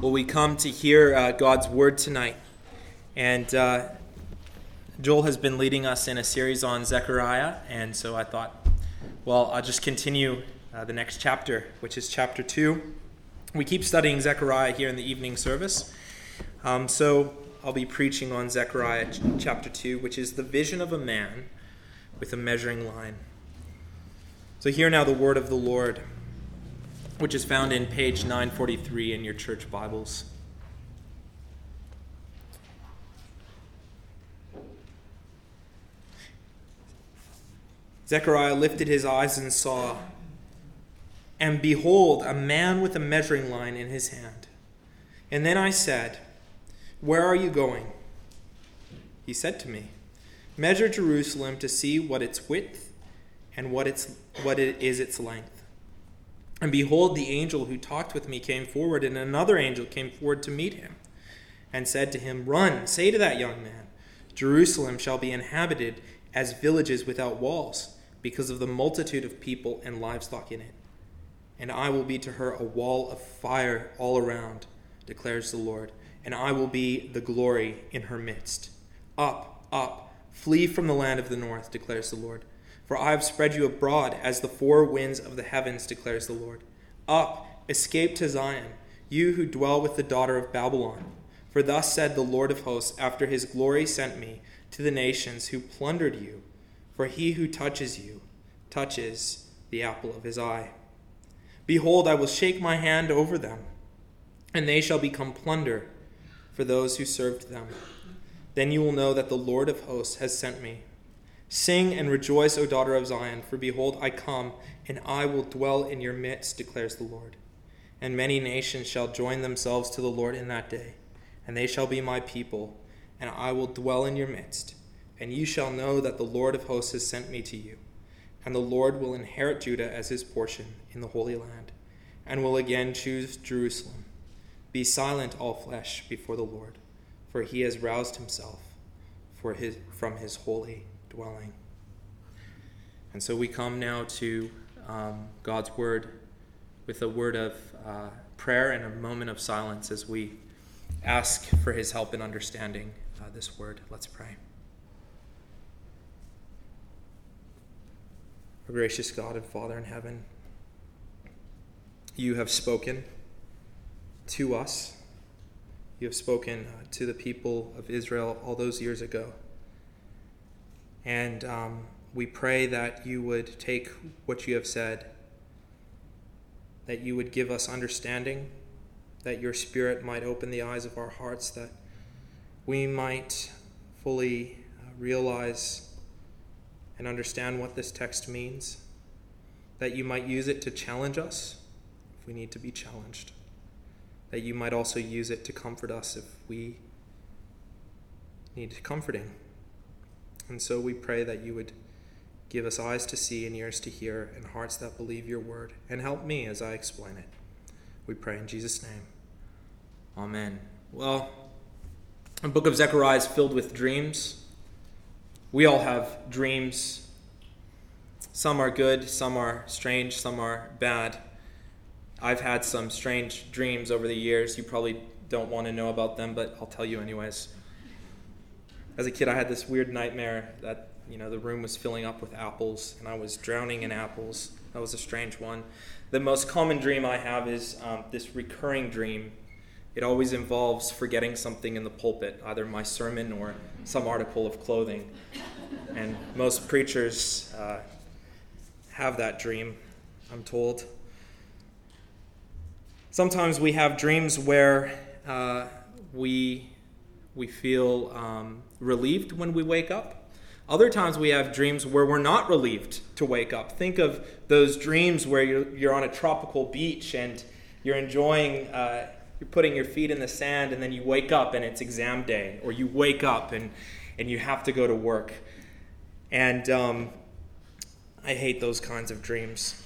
Well, we come to hear uh, God's word tonight. And uh, Joel has been leading us in a series on Zechariah. And so I thought, well, I'll just continue uh, the next chapter, which is chapter 2. We keep studying Zechariah here in the evening service. Um, so I'll be preaching on Zechariah ch- chapter 2, which is the vision of a man with a measuring line. So hear now the word of the Lord which is found in page 943 in your church Bibles. Zechariah lifted his eyes and saw, and behold, a man with a measuring line in his hand. And then I said, Where are you going? He said to me, Measure Jerusalem to see what its width and what, its, what it is its length. And behold, the angel who talked with me came forward, and another angel came forward to meet him, and said to him, Run, say to that young man, Jerusalem shall be inhabited as villages without walls, because of the multitude of people and livestock in it. And I will be to her a wall of fire all around, declares the Lord, and I will be the glory in her midst. Up, up, flee from the land of the north, declares the Lord. For I have spread you abroad as the four winds of the heavens, declares the Lord. Up, escape to Zion, you who dwell with the daughter of Babylon. For thus said the Lord of hosts, after his glory sent me to the nations who plundered you. For he who touches you touches the apple of his eye. Behold, I will shake my hand over them, and they shall become plunder for those who served them. Then you will know that the Lord of hosts has sent me. Sing and rejoice, O daughter of Zion, for behold, I come, and I will dwell in your midst, declares the Lord. And many nations shall join themselves to the Lord in that day, and they shall be my people, and I will dwell in your midst. And you shall know that the Lord of hosts has sent me to you. And the Lord will inherit Judah as his portion in the Holy Land, and will again choose Jerusalem. Be silent, all flesh, before the Lord, for he has roused himself for his, from his holy dwelling. And so we come now to um, God's word with a word of uh, prayer and a moment of silence as we ask for his help in understanding uh, this word. Let's pray. Our gracious God and Father in heaven, you have spoken to us. You have spoken uh, to the people of Israel all those years ago. And um, we pray that you would take what you have said, that you would give us understanding, that your Spirit might open the eyes of our hearts, that we might fully uh, realize and understand what this text means, that you might use it to challenge us if we need to be challenged, that you might also use it to comfort us if we need comforting. And so we pray that you would give us eyes to see and ears to hear and hearts that believe your word, and help me as I explain it. We pray in Jesus' name. Amen. Well, the book of Zechariah is filled with dreams. We all have dreams. Some are good, some are strange, some are bad. I've had some strange dreams over the years. You probably don't want to know about them, but I'll tell you anyways as a kid, I had this weird nightmare that you know the room was filling up with apples, and I was drowning in apples. That was a strange one. The most common dream I have is um, this recurring dream. It always involves forgetting something in the pulpit, either my sermon or some article of clothing. And most preachers uh, have that dream, I'm told. Sometimes we have dreams where uh, we we feel um, relieved when we wake up. Other times we have dreams where we're not relieved to wake up. Think of those dreams where you're, you're on a tropical beach and you're enjoying, uh, you're putting your feet in the sand, and then you wake up and it's exam day, or you wake up and, and you have to go to work. And um, I hate those kinds of dreams.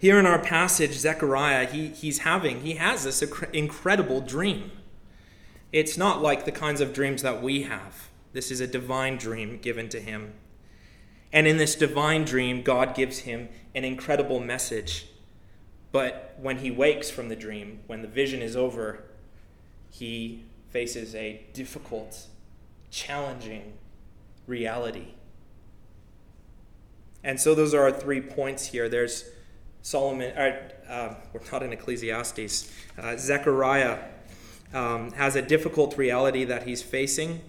Here in our passage, Zechariah, he, he's having, he has this incredible dream. It's not like the kinds of dreams that we have. This is a divine dream given to him. And in this divine dream, God gives him an incredible message. But when he wakes from the dream, when the vision is over, he faces a difficult, challenging reality. And so those are our three points here. There's Solomon, uh, uh, we're not in Ecclesiastes. Uh, Zechariah um, has a difficult reality that he's facing.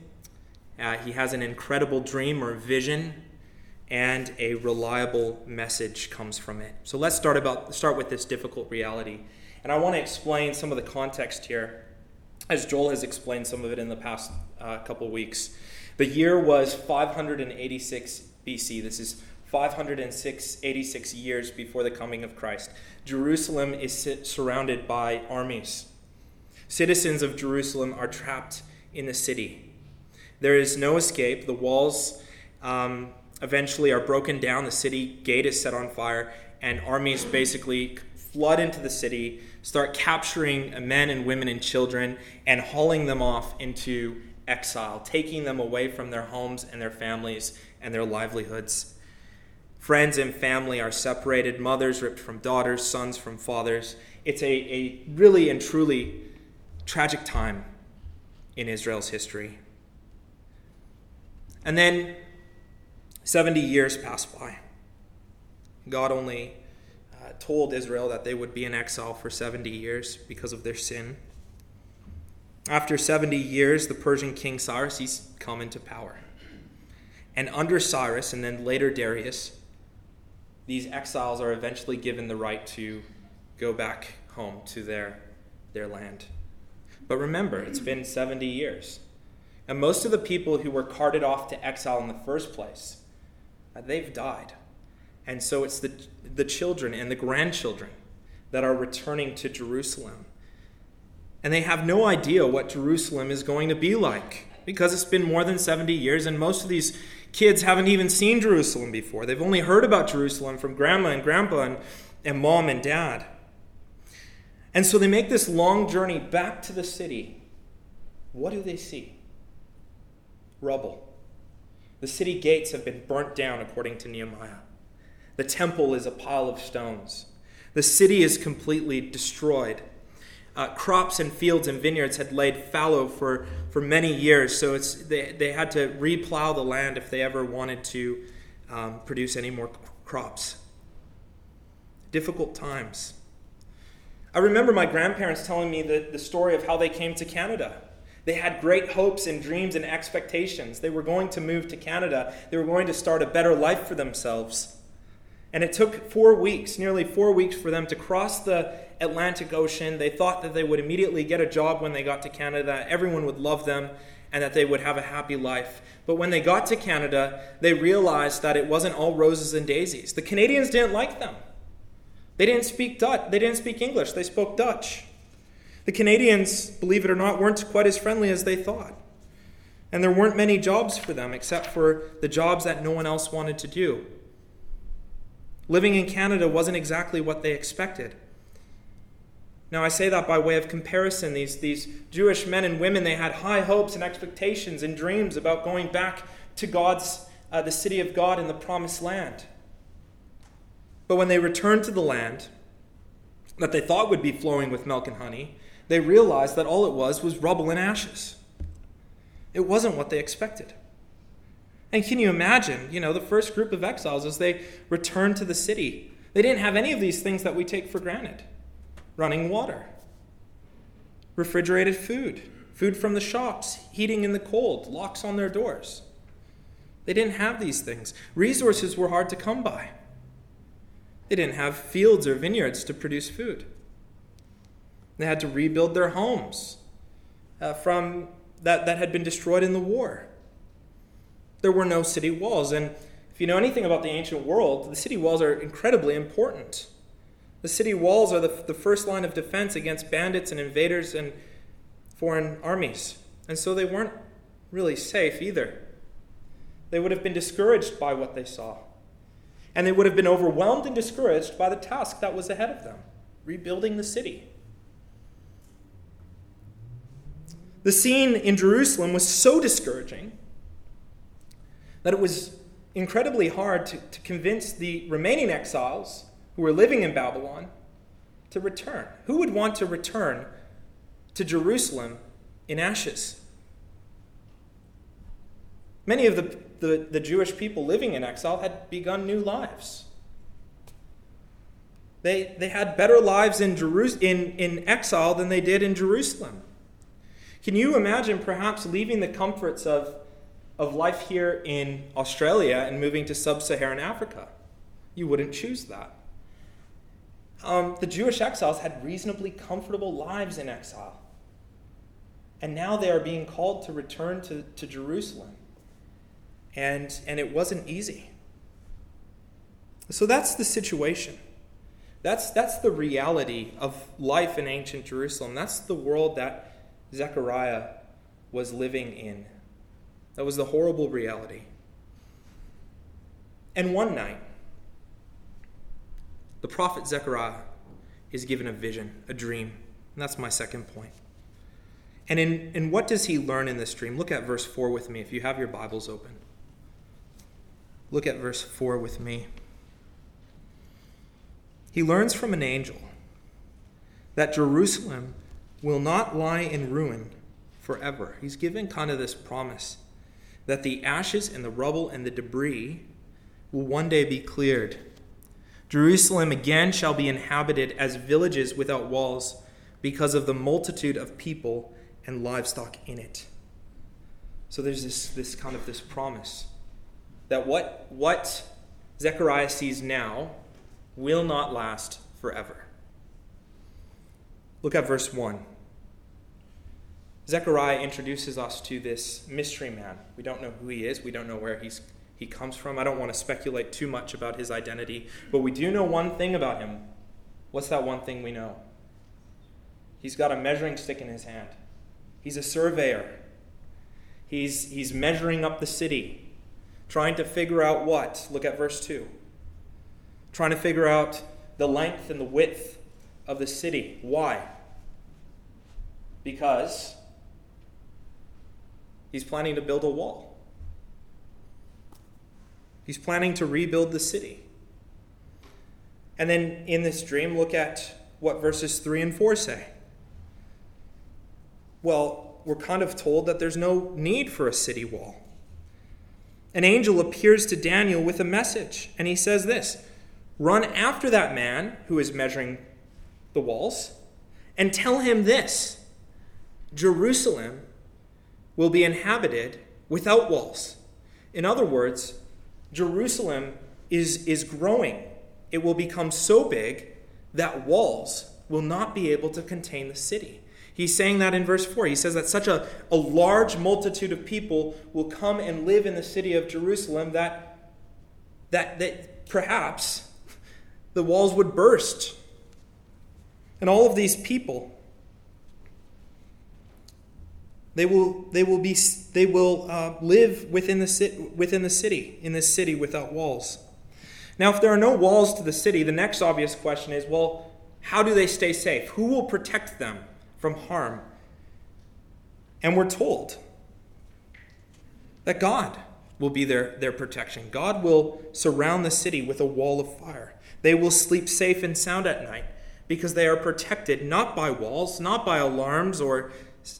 Uh, he has an incredible dream or vision, and a reliable message comes from it. So let's start about start with this difficult reality, and I want to explain some of the context here, as Joel has explained some of it in the past uh, couple weeks. The year was 586 BC. This is 586 years before the coming of Christ. Jerusalem is surrounded by armies. Citizens of Jerusalem are trapped in the city. There is no escape. The walls um, eventually are broken down, the city gate is set on fire, and armies basically flood into the city, start capturing men and women and children, and hauling them off into exile, taking them away from their homes and their families and their livelihoods. Friends and family are separated, mothers ripped from daughters, sons from fathers. It's a, a really and truly tragic time in Israel's history. And then 70 years pass by. God only uh, told Israel that they would be in exile for 70 years because of their sin. After 70 years, the Persian king Cyrus he's come into power. And under Cyrus and then later Darius, these exiles are eventually given the right to go back home to their, their land. But remember, it's been 70 years. And most of the people who were carted off to exile in the first place, uh, they've died. And so it's the, the children and the grandchildren that are returning to Jerusalem. And they have no idea what Jerusalem is going to be like because it's been more than 70 years, and most of these kids haven't even seen Jerusalem before. They've only heard about Jerusalem from grandma and grandpa and, and mom and dad. And so they make this long journey back to the city. What do they see? Rubble. The city gates have been burnt down, according to Nehemiah. The temple is a pile of stones. The city is completely destroyed uh, crops and fields and vineyards had laid fallow for, for many years, so it's, they, they had to replow the land if they ever wanted to um, produce any more crops. Difficult times. I remember my grandparents telling me the, the story of how they came to Canada. They had great hopes and dreams and expectations. They were going to move to Canada, they were going to start a better life for themselves. And it took four weeks, nearly four weeks, for them to cross the Atlantic Ocean. They thought that they would immediately get a job when they got to Canada, everyone would love them, and that they would have a happy life. But when they got to Canada, they realized that it wasn't all roses and daisies. The Canadians didn't like them. They didn't speak Dutch, they didn't speak English, they spoke Dutch. The Canadians, believe it or not, weren't quite as friendly as they thought. And there weren't many jobs for them except for the jobs that no one else wanted to do. Living in Canada wasn't exactly what they expected. Now, I say that by way of comparison. These, these Jewish men and women, they had high hopes and expectations and dreams about going back to God's, uh, the city of God in the promised land. But when they returned to the land that they thought would be flowing with milk and honey, they realized that all it was was rubble and ashes. It wasn't what they expected. And can you imagine, you know, the first group of exiles as they returned to the city? They didn't have any of these things that we take for granted running water, refrigerated food, food from the shops, heating in the cold, locks on their doors. They didn't have these things. Resources were hard to come by. They didn't have fields or vineyards to produce food. They had to rebuild their homes uh, from that, that had been destroyed in the war. There were no city walls. And if you know anything about the ancient world, the city walls are incredibly important. The city walls are the, the first line of defense against bandits and invaders and foreign armies. And so they weren't really safe either. They would have been discouraged by what they saw. And they would have been overwhelmed and discouraged by the task that was ahead of them rebuilding the city. The scene in Jerusalem was so discouraging that it was incredibly hard to, to convince the remaining exiles who were living in Babylon to return. Who would want to return to Jerusalem in ashes. Many of the, the, the Jewish people living in exile had begun new lives. They, they had better lives in, Jerus- in, in exile than they did in Jerusalem. Can you imagine perhaps leaving the comforts of, of life here in Australia and moving to sub Saharan Africa? You wouldn't choose that. Um, the Jewish exiles had reasonably comfortable lives in exile. And now they are being called to return to, to Jerusalem. And, and it wasn't easy. So that's the situation. That's, that's the reality of life in ancient Jerusalem. That's the world that Zechariah was living in. That was the horrible reality. And one night, the prophet Zechariah is given a vision, a dream. And that's my second point. And in, in what does he learn in this dream? Look at verse 4 with me if you have your Bibles open. Look at verse 4 with me. He learns from an angel that Jerusalem will not lie in ruin forever. He's given kind of this promise that the ashes and the rubble and the debris will one day be cleared. Jerusalem again shall be inhabited as villages without walls because of the multitude of people and livestock in it. So there's this, this kind of this promise that what, what Zechariah sees now will not last forever. Look at verse 1. Zechariah introduces us to this mystery man. We don't know who he is, we don't know where he's, he comes from. I don't want to speculate too much about his identity, but we do know one thing about him. What's that one thing we know? He's got a measuring stick in his hand. He's a surveyor. He's, he's measuring up the city, trying to figure out what? Look at verse 2 trying to figure out the length and the width of the city. Why? Because he's planning to build a wall. He's planning to rebuild the city. And then in this dream, look at what verses 3 and 4 say. Well, we're kind of told that there's no need for a city wall. An angel appears to Daniel with a message, and he says this Run after that man who is measuring the walls and tell him this Jerusalem will be inhabited without walls. In other words, Jerusalem is, is growing. It will become so big that walls will not be able to contain the city. He's saying that in verse 4. He says that such a, a large multitude of people will come and live in the city of Jerusalem that, that, that perhaps the walls would burst. And all of these people, they will, they will, be, they will uh, live within the, within the city, in this city without walls. Now, if there are no walls to the city, the next obvious question is well, how do they stay safe? Who will protect them from harm? And we're told that God will be their, their protection. God will surround the city with a wall of fire. They will sleep safe and sound at night because they are protected not by walls, not by alarms or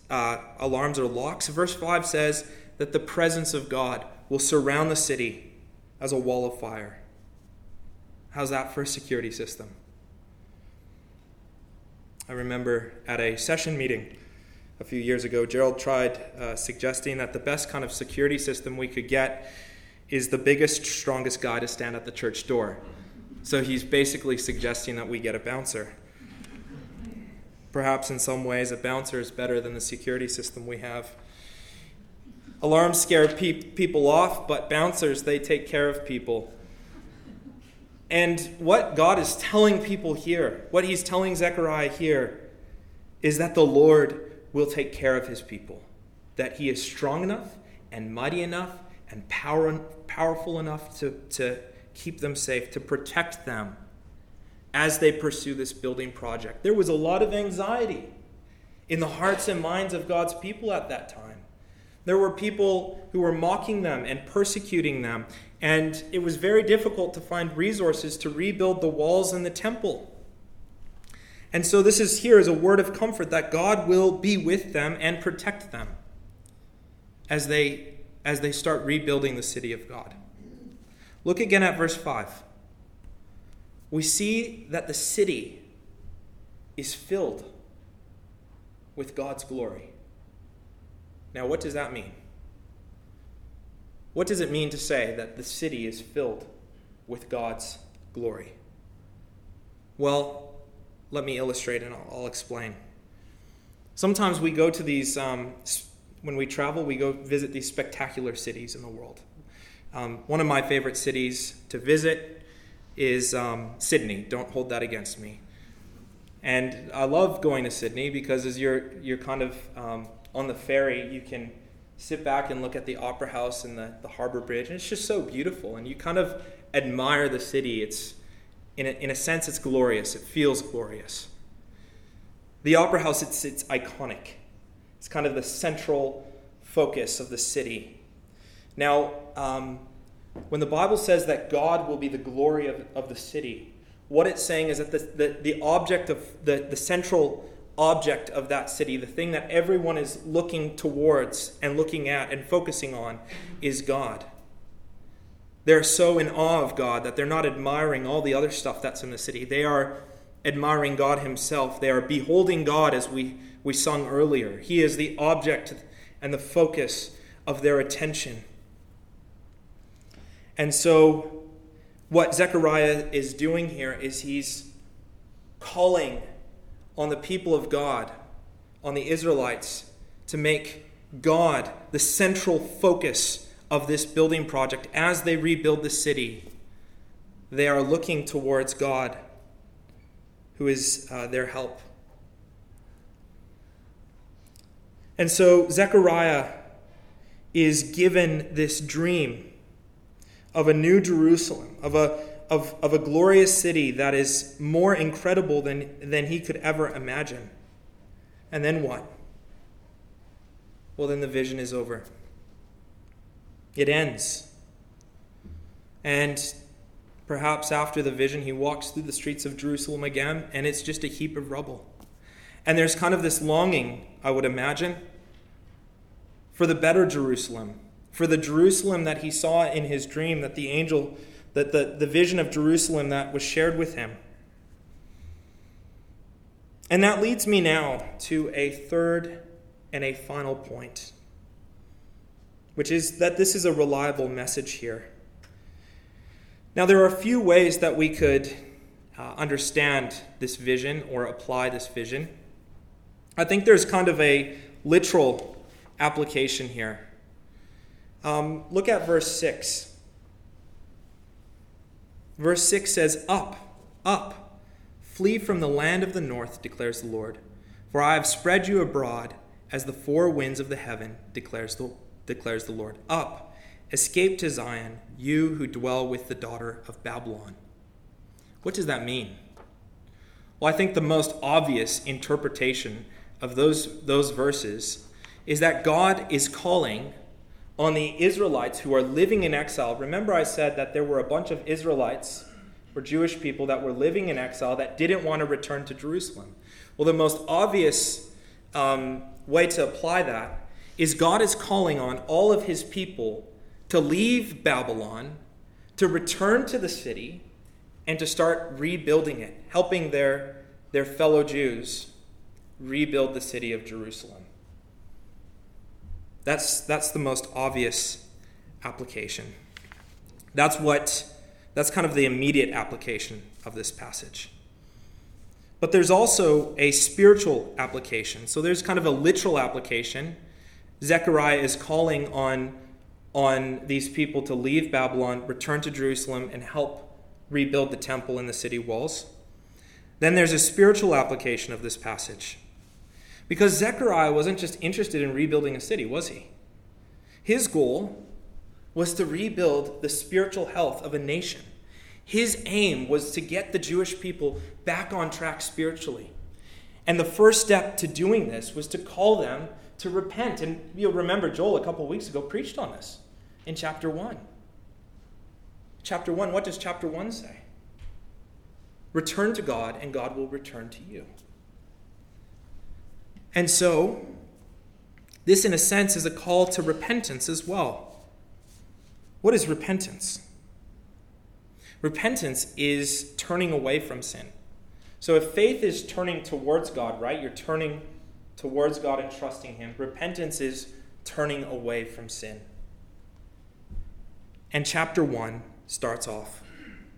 uh, alarms or locks. Verse 5 says that the presence of God will surround the city as a wall of fire. How's that for a security system? I remember at a session meeting a few years ago, Gerald tried uh, suggesting that the best kind of security system we could get is the biggest, strongest guy to stand at the church door. So he's basically suggesting that we get a bouncer. Perhaps in some ways, a bouncer is better than the security system we have. Alarms scare pe- people off, but bouncers, they take care of people. And what God is telling people here, what he's telling Zechariah here, is that the Lord will take care of his people. That he is strong enough and mighty enough and power, powerful enough to, to keep them safe, to protect them as they pursue this building project. There was a lot of anxiety in the hearts and minds of God's people at that time. There were people who were mocking them and persecuting them, and it was very difficult to find resources to rebuild the walls and the temple. And so this is here as a word of comfort that God will be with them and protect them as they as they start rebuilding the city of God. Look again at verse 5. We see that the city is filled with God's glory. Now, what does that mean? What does it mean to say that the city is filled with God's glory? Well, let me illustrate and I'll, I'll explain. Sometimes we go to these, um, when we travel, we go visit these spectacular cities in the world. Um, one of my favorite cities to visit is um, Sydney. Don't hold that against me. And I love going to Sydney because as you're, you're kind of um, on the ferry, you can sit back and look at the Opera House and the, the Harbor Bridge, and it's just so beautiful. And you kind of admire the city. It's, in a, in a sense, it's glorious. It feels glorious. The Opera House, it's, it's iconic. It's kind of the central focus of the city. Now, um, when the Bible says that God will be the glory of, of the city, what it's saying is that the, the, the object of the, the central object of that city, the thing that everyone is looking towards and looking at and focusing on, is God. They're so in awe of God that they're not admiring all the other stuff that's in the city. They are admiring God Himself. They are beholding God as we, we sung earlier. He is the object and the focus of their attention. And so, what Zechariah is doing here is he's calling on the people of God, on the Israelites, to make God the central focus of this building project as they rebuild the city. They are looking towards God, who is uh, their help. And so Zechariah is given this dream of a new Jerusalem, of a of, of a glorious city that is more incredible than, than he could ever imagine. And then what? Well, then the vision is over. It ends. And perhaps after the vision, he walks through the streets of Jerusalem again, and it's just a heap of rubble. And there's kind of this longing, I would imagine, for the better Jerusalem, for the Jerusalem that he saw in his dream that the angel that the, the vision of Jerusalem that was shared with him. And that leads me now to a third and a final point, which is that this is a reliable message here. Now, there are a few ways that we could uh, understand this vision or apply this vision. I think there's kind of a literal application here. Um, look at verse 6. Verse 6 says, Up, up, flee from the land of the north, declares the Lord. For I have spread you abroad as the four winds of the heaven, declares the, declares the Lord. Up, escape to Zion, you who dwell with the daughter of Babylon. What does that mean? Well, I think the most obvious interpretation of those, those verses is that God is calling on the Israelites who are living in exile. Remember, I said that there were a bunch of Israelites or Jewish people that were living in exile that didn't want to return to Jerusalem. Well, the most obvious um, way to apply that is God is calling on all of his people to leave Babylon, to return to the city, and to start rebuilding it, helping their, their fellow Jews rebuild the city of Jerusalem. That's, that's the most obvious application. That's what that's kind of the immediate application of this passage. But there's also a spiritual application. So there's kind of a literal application. Zechariah is calling on, on these people to leave Babylon, return to Jerusalem, and help rebuild the temple and the city walls. Then there's a spiritual application of this passage. Because Zechariah wasn't just interested in rebuilding a city, was he? His goal was to rebuild the spiritual health of a nation. His aim was to get the Jewish people back on track spiritually. And the first step to doing this was to call them to repent. And you'll remember Joel a couple weeks ago preached on this in chapter 1. Chapter 1, what does chapter 1 say? Return to God, and God will return to you. And so, this, in a sense, is a call to repentance as well. What is repentance? Repentance is turning away from sin. So, if faith is turning towards God, right? You're turning towards God and trusting Him. Repentance is turning away from sin. And chapter 1 starts off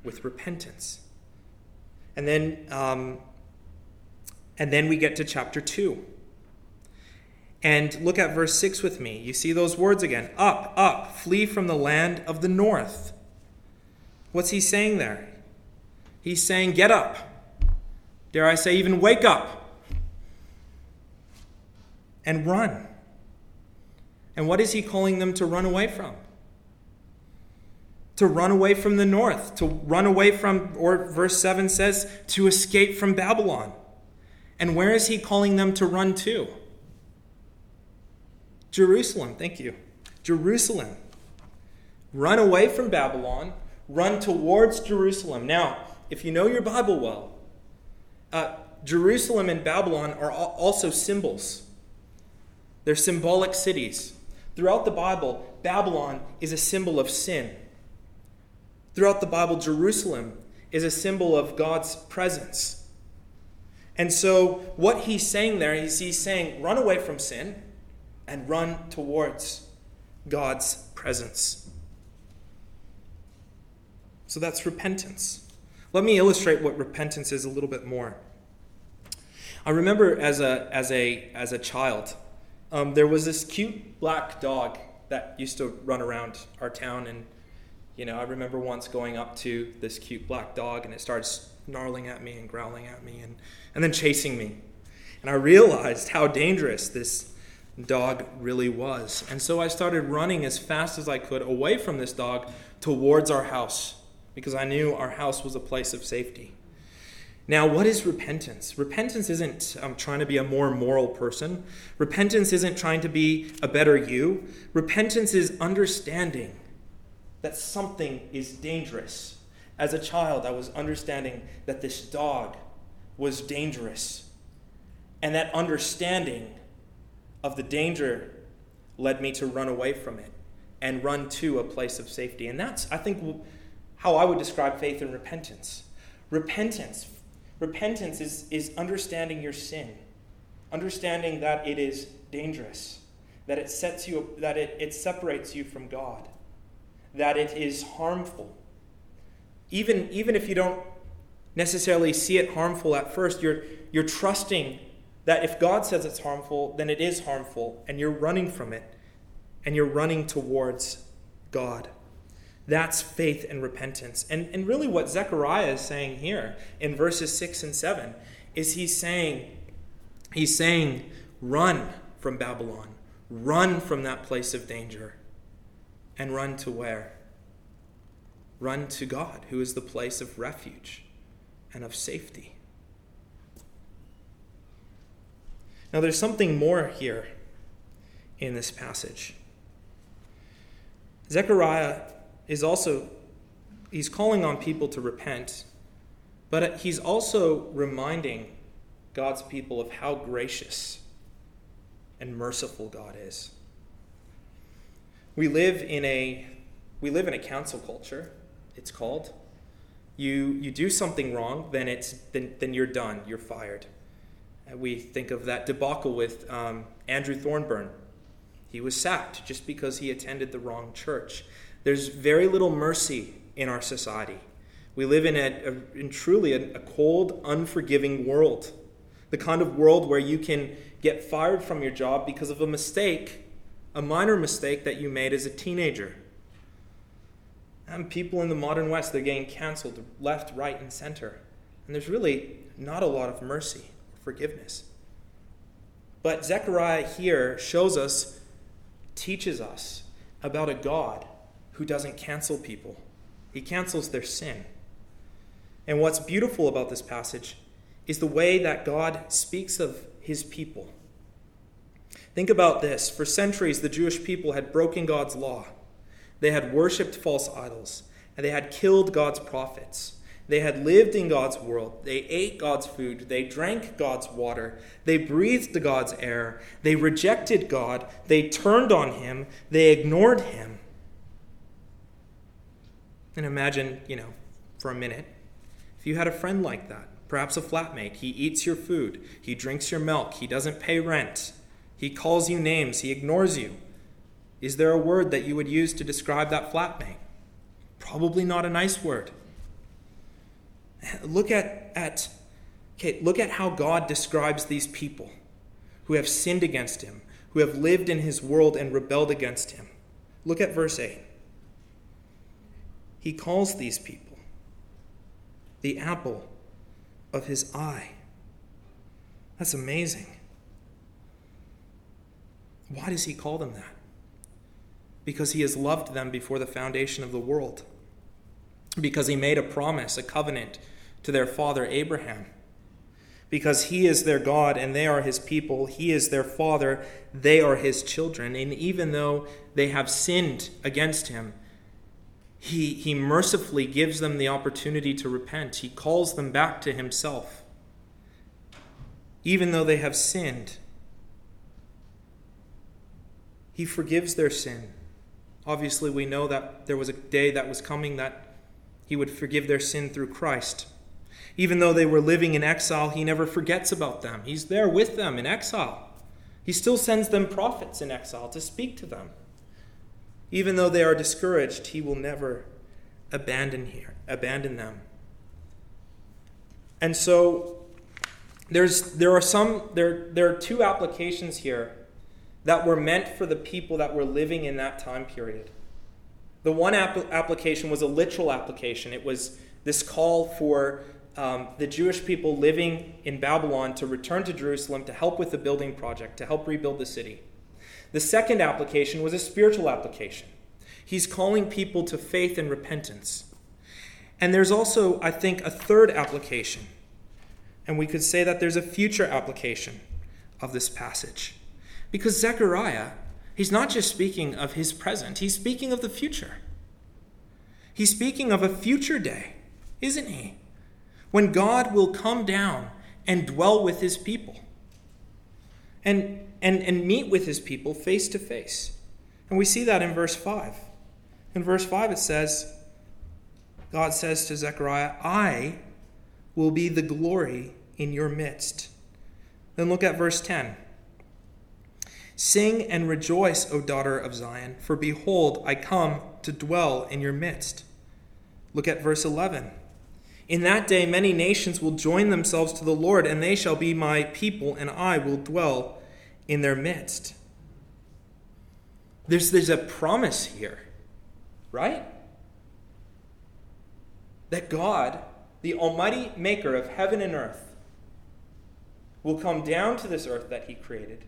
with repentance. And then, um, and then we get to chapter 2. And look at verse 6 with me. You see those words again up, up, flee from the land of the north. What's he saying there? He's saying, get up. Dare I say, even wake up and run. And what is he calling them to run away from? To run away from the north, to run away from, or verse 7 says, to escape from Babylon. And where is he calling them to run to? Jerusalem, thank you. Jerusalem. Run away from Babylon, run towards Jerusalem. Now, if you know your Bible well, uh, Jerusalem and Babylon are also symbols. They're symbolic cities. Throughout the Bible, Babylon is a symbol of sin. Throughout the Bible, Jerusalem is a symbol of God's presence. And so, what he's saying there is he's saying, run away from sin and run towards God's presence. So that's repentance. Let me illustrate what repentance is a little bit more. I remember as a, as a, as a child, um, there was this cute black dog that used to run around our town. And, you know, I remember once going up to this cute black dog and it started snarling at me and growling at me and, and then chasing me. And I realized how dangerous this dog really was. And so I started running as fast as I could away from this dog towards our house because I knew our house was a place of safety. Now, what is repentance? Repentance isn't um, trying to be a more moral person. Repentance isn't trying to be a better you. Repentance is understanding that something is dangerous. As a child, I was understanding that this dog was dangerous. And that understanding of the danger led me to run away from it and run to a place of safety. And that's, I think, how I would describe faith and repentance. Repentance. Repentance is, is understanding your sin, understanding that it is dangerous, that it sets you that it, it separates you from God, that it is harmful. Even, even if you don't necessarily see it harmful at first, you're, you're trusting that if God says it's harmful, then it is harmful, and you're running from it, and you're running towards God. That's faith and repentance. And, and really, what Zechariah is saying here in verses 6 and 7 is he's saying, he's saying, run from Babylon, run from that place of danger, and run to where? Run to God, who is the place of refuge and of safety. Now, there's something more here in this passage. Zechariah is also he's calling on people to repent, but he's also reminding God's people of how gracious and merciful God is. We live in a we live in a cancel culture, it's called. You you do something wrong, then it's then, then you're done, you're fired. We think of that debacle with um, Andrew Thorburn. He was sacked just because he attended the wrong church. There's very little mercy in our society. We live in, a, a in truly a, a cold, unforgiving world. The kind of world where you can get fired from your job because of a mistake, a minor mistake that you made as a teenager. And people in the modern West, they're getting canceled left, right, and center. And there's really not a lot of mercy forgiveness. But Zechariah here shows us, teaches us about a God who doesn't cancel people, he cancels their sin. And what's beautiful about this passage is the way that God speaks of his people. Think about this. For centuries, the Jewish people had broken God's law. They had worshiped false idols, and they had killed God's prophets. They had lived in God's world. They ate God's food. They drank God's water. They breathed God's air. They rejected God. They turned on Him. They ignored Him. And imagine, you know, for a minute, if you had a friend like that, perhaps a flatmate, he eats your food, he drinks your milk, he doesn't pay rent, he calls you names, he ignores you. Is there a word that you would use to describe that flatmate? Probably not a nice word. Look at, at, okay, look at how God describes these people who have sinned against him, who have lived in his world and rebelled against him. Look at verse 8. He calls these people the apple of his eye. That's amazing. Why does he call them that? Because he has loved them before the foundation of the world. Because he made a promise, a covenant to their father Abraham. Because he is their God and they are his people, he is their father, they are his children. And even though they have sinned against him, he, he mercifully gives them the opportunity to repent. He calls them back to himself. Even though they have sinned, he forgives their sin. Obviously, we know that there was a day that was coming that he would forgive their sin through Christ. Even though they were living in exile, he never forgets about them. He's there with them in exile. He still sends them prophets in exile to speak to them. Even though they are discouraged, he will never abandon here, abandon them. And so there's there are some there there are two applications here that were meant for the people that were living in that time period. The one ap- application was a literal application. It was this call for um, the Jewish people living in Babylon to return to Jerusalem to help with the building project, to help rebuild the city. The second application was a spiritual application. He's calling people to faith and repentance. And there's also, I think, a third application. And we could say that there's a future application of this passage. Because Zechariah, he's not just speaking of his present, he's speaking of the future. He's speaking of a future day, isn't he? When God will come down and dwell with his people and, and, and meet with his people face to face. And we see that in verse 5. In verse 5, it says, God says to Zechariah, I will be the glory in your midst. Then look at verse 10. Sing and rejoice, O daughter of Zion, for behold, I come to dwell in your midst. Look at verse 11. In that day, many nations will join themselves to the Lord, and they shall be my people, and I will dwell in their midst. There's, there's a promise here, right? That God, the Almighty Maker of heaven and earth, will come down to this earth that He created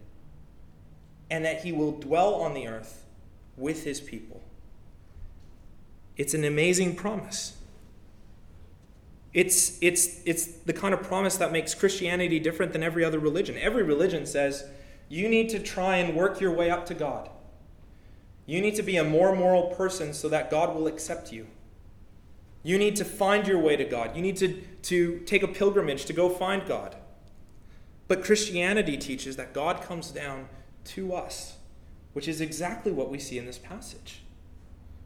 and that he will dwell on the earth with his people. It's an amazing promise. It's, it's, it's the kind of promise that makes Christianity different than every other religion. Every religion says you need to try and work your way up to God. You need to be a more moral person so that God will accept you. You need to find your way to God. You need to, to take a pilgrimage to go find God. But Christianity teaches that God comes down to us, which is exactly what we see in this passage.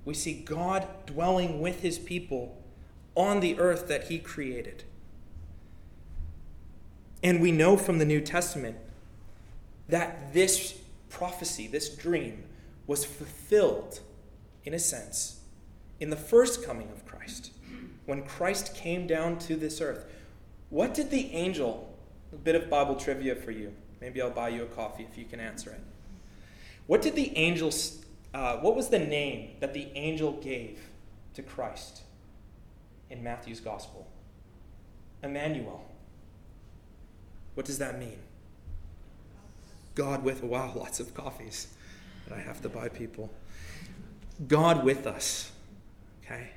We see God dwelling with his people on the earth that he created. And we know from the New Testament that this prophecy, this dream, was fulfilled, in a sense, in the first coming of Christ, when Christ came down to this earth. What did the angel, a bit of Bible trivia for you, Maybe I'll buy you a coffee if you can answer it. What did the angel, uh, what was the name that the angel gave to Christ in Matthew's gospel? Emmanuel. What does that mean? God with, wow, lots of coffees that I have to buy people. God with us. Okay?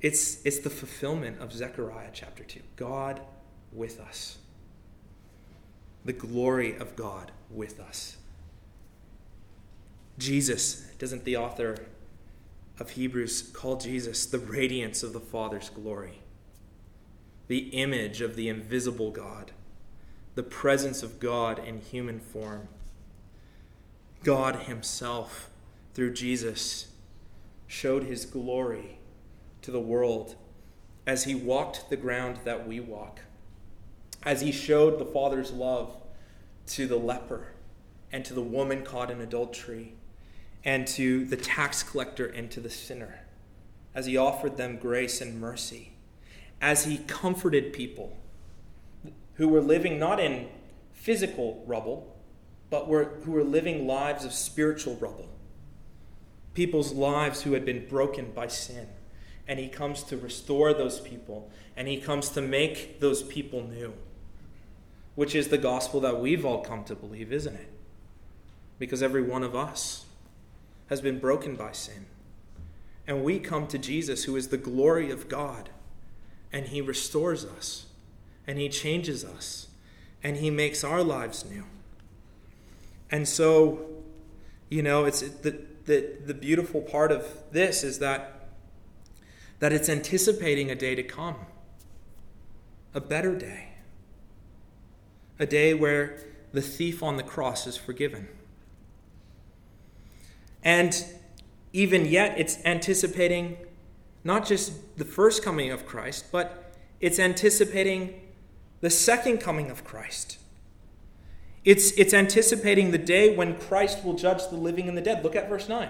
It's, it's the fulfillment of Zechariah chapter 2. God with us the glory of God with us. Jesus, doesn't the author of Hebrews call Jesus the radiance of the Father's glory, the image of the invisible God, the presence of God in human form. God Himself, through Jesus, showed His glory to the world as He walked the ground that we walk, as He showed the Father's love to the leper and to the woman caught in adultery and to the tax collector and to the sinner, as He offered them grace and mercy, as He comforted people who were living not in physical rubble but were, who were living lives of spiritual rubble. People's lives who had been broken by sin. And he comes to restore those people, and he comes to make those people new, which is the gospel that we've all come to believe, isn't it? Because every one of us has been broken by sin. And we come to Jesus, who is the glory of God, and he restores us, and he changes us, and he makes our lives new. And so, you know, it's the, the, the beautiful part of this is that, that it's anticipating a day to come, a better day, a day where the thief on the cross is forgiven. And even yet, it's anticipating not just the first coming of Christ, but it's anticipating the second coming of Christ. It's, it's anticipating the day when Christ will judge the living and the dead. Look at verse 9.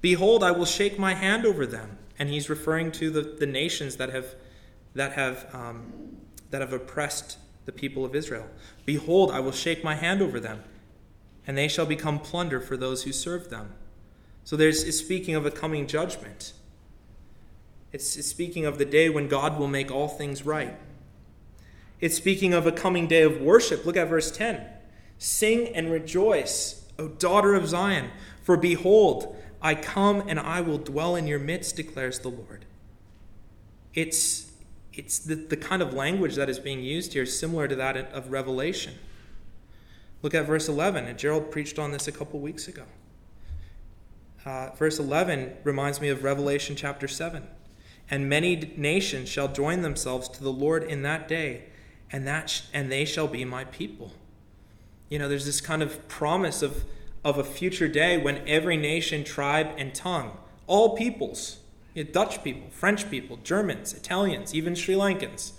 Behold, I will shake my hand over them. And he's referring to the, the nations that have, that, have, um, that have oppressed the people of Israel. Behold, I will shake my hand over them, and they shall become plunder for those who serve them. So there's it's speaking of a coming judgment. It's, it's speaking of the day when God will make all things right. It's speaking of a coming day of worship. Look at verse 10. Sing and rejoice, O daughter of Zion, for behold, I come and I will dwell in your midst, declares the Lord. It's, it's the, the kind of language that is being used here, similar to that of Revelation. Look at verse 11, and Gerald preached on this a couple weeks ago. Uh, verse 11 reminds me of Revelation chapter 7. And many nations shall join themselves to the Lord in that day and that sh- and they shall be my people. You know, there's this kind of promise of of a future day when every nation, tribe, and tongue, all peoples, you know, Dutch people, French people, Germans, Italians, even Sri Lankans,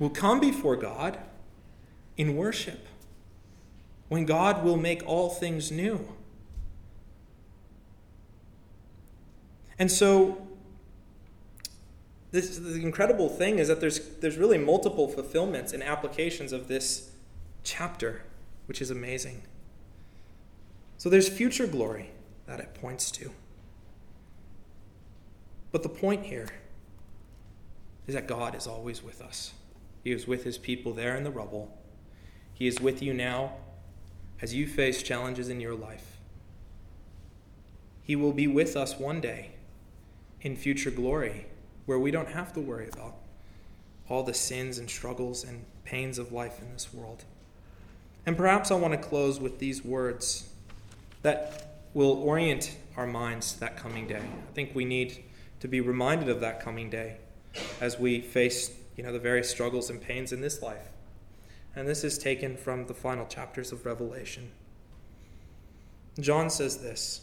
will come before God in worship. When God will make all things new. And so this the incredible thing is that there's there's really multiple fulfillments and applications of this chapter, which is amazing. So there's future glory that it points to. But the point here is that God is always with us. He was with his people there in the rubble. He is with you now as you face challenges in your life. He will be with us one day in future glory where we don't have to worry about all the sins and struggles and pains of life in this world. And perhaps I want to close with these words that will orient our minds to that coming day. I think we need to be reminded of that coming day as we face, you know, the various struggles and pains in this life. And this is taken from the final chapters of Revelation. John says this,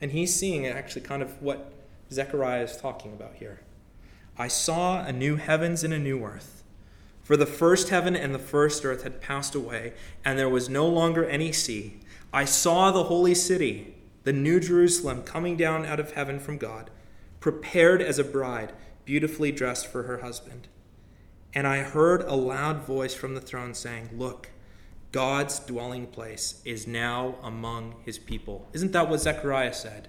and he's seeing it actually kind of what Zechariah is talking about here. I saw a new heavens and a new earth. For the first heaven and the first earth had passed away, and there was no longer any sea. I saw the holy city, the new Jerusalem, coming down out of heaven from God, prepared as a bride, beautifully dressed for her husband. And I heard a loud voice from the throne saying, Look, God's dwelling place is now among his people. Isn't that what Zechariah said?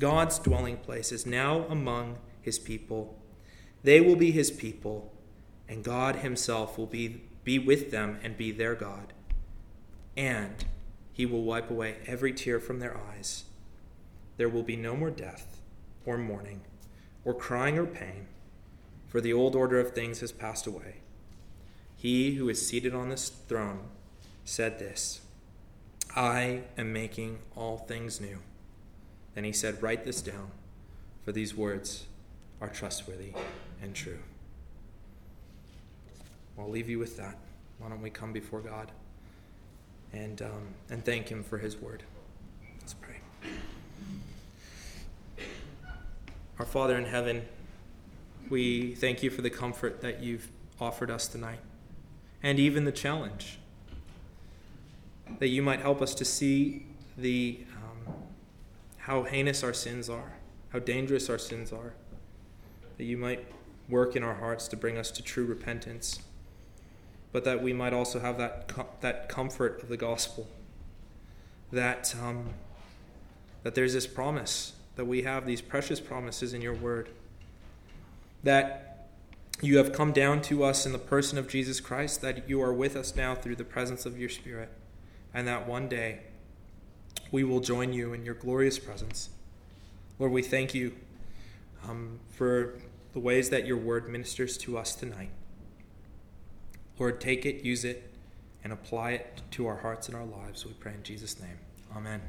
God's dwelling place is now among his people. They will be his people, and God himself will be, be with them and be their God. And he will wipe away every tear from their eyes. There will be no more death, or mourning, or crying or pain, for the old order of things has passed away. He who is seated on this throne said this I am making all things new. Then he said, Write this down, for these words are trustworthy and true. I'll leave you with that. Why don't we come before God and, um, and thank Him for His word? Let's pray. Our Father in heaven, we thank you for the comfort that you've offered us tonight and even the challenge that you might help us to see the um, how heinous our sins are, how dangerous our sins are, that you might work in our hearts to bring us to true repentance but that we might also have that, that comfort of the gospel. That, um, that there's this promise, that we have these precious promises in your word. That you have come down to us in the person of Jesus Christ, that you are with us now through the presence of your Spirit, and that one day we will join you in your glorious presence. Lord, we thank you um, for the ways that your word ministers to us tonight. Lord, take it, use it, and apply it to our hearts and our lives. We pray in Jesus' name. Amen.